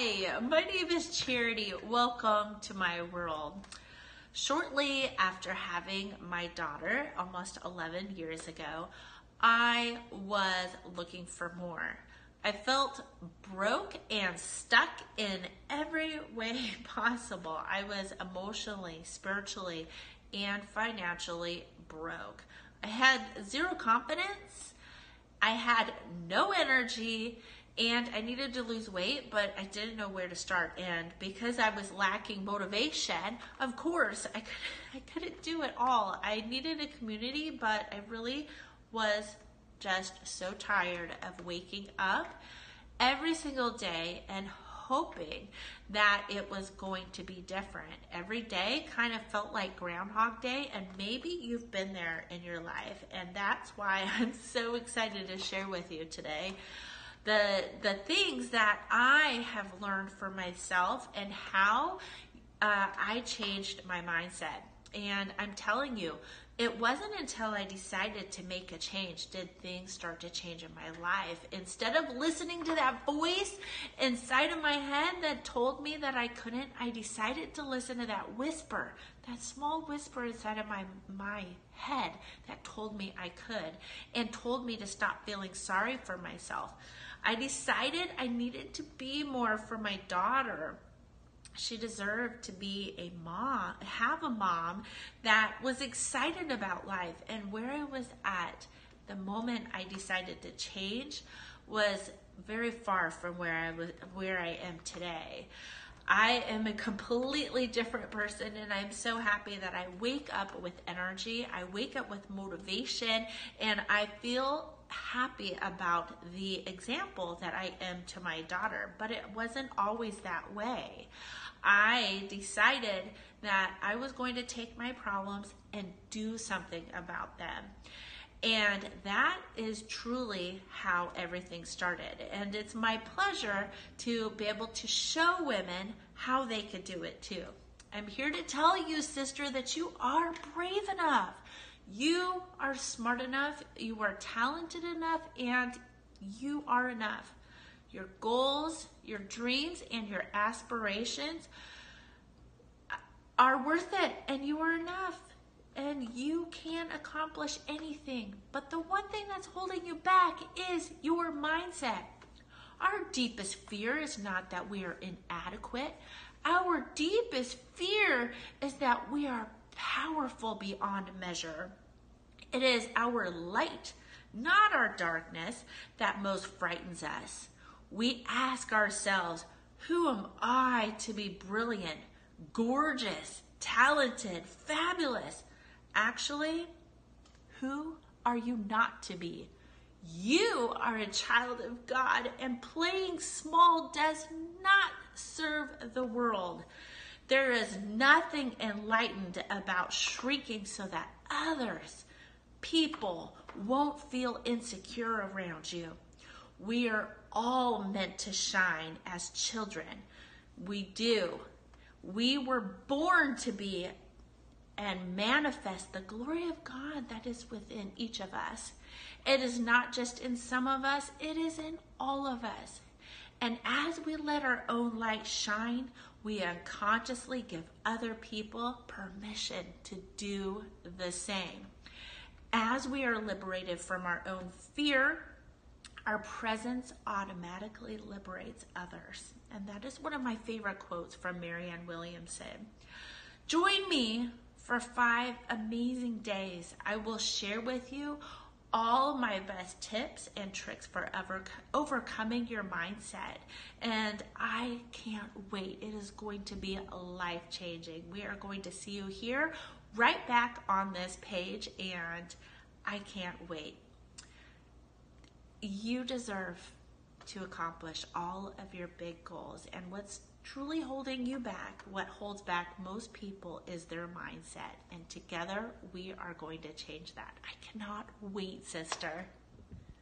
Hi, my name is Charity. Welcome to my world. Shortly after having my daughter, almost 11 years ago, I was looking for more. I felt broke and stuck in every way possible. I was emotionally, spiritually, and financially broke. I had zero confidence. I had no energy and I needed to lose weight, but I didn't know where to start. And because I was lacking motivation, of course, I, could, I couldn't do it all. I needed a community, but I really was just so tired of waking up every single day and hoping that it was going to be different. Every day kind of felt like Groundhog Day, and maybe you've been there in your life, and that's why I'm so excited to share with you today the the things that I have learned for myself and how uh, I changed my mindset. And I'm telling you, it wasn't until I decided to make a change did things start to change in my life. Instead of listening to that voice inside of my head that told me that I couldn't, I decided to listen to that whisper, that small whisper inside of my my head that told me I could and told me to stop feeling sorry for myself. I decided I needed to be more for my daughter. She deserved to be a mom, have a mom that was excited about life. And where I was at the moment I decided to change was very far from where I was where I am today. I am a completely different person, and I'm so happy that I wake up with energy. I wake up with motivation, and I feel happy about the example that I am to my daughter, but it wasn't always that way. I decided that I was going to take my problems and do something about them. And that is truly how everything started. And it's my pleasure to be able to show women how they could do it too. I'm here to tell you, sister, that you are brave enough. You are smart enough, you are talented enough, and you are enough. Your goals, your dreams, and your aspirations are worth it, and you are enough. And you can accomplish anything. But the one thing that's holding you back is your mindset. Our deepest fear is not that we are inadequate. Our deepest fear is that we are powerful beyond measure. It is our light, not our darkness, that most frightens us. We ask ourselves, who am I to be brilliant, gorgeous, talented, fabulous? Actually, who are you not to be? You are a child of God, and playing small does not serve the world. There is nothing enlightened about shrieking so that others, people, won't feel insecure around you. We are all meant to shine as children. We do. We were born to be and manifest the glory of God that is within each of us. It is not just in some of us, it is in all of us. And as we let our own light shine, we unconsciously give other people permission to do the same. As we are liberated from our own fear, our presence automatically liberates others. And that is one of my favorite quotes from Marianne Williamson. Join me for five amazing days. I will share with you all my best tips and tricks for ever overcoming your mindset. And can't wait. It is going to be life changing. We are going to see you here right back on this page, and I can't wait. You deserve to accomplish all of your big goals. And what's truly holding you back, what holds back most people is their mindset. And together we are going to change that. I cannot wait, sister.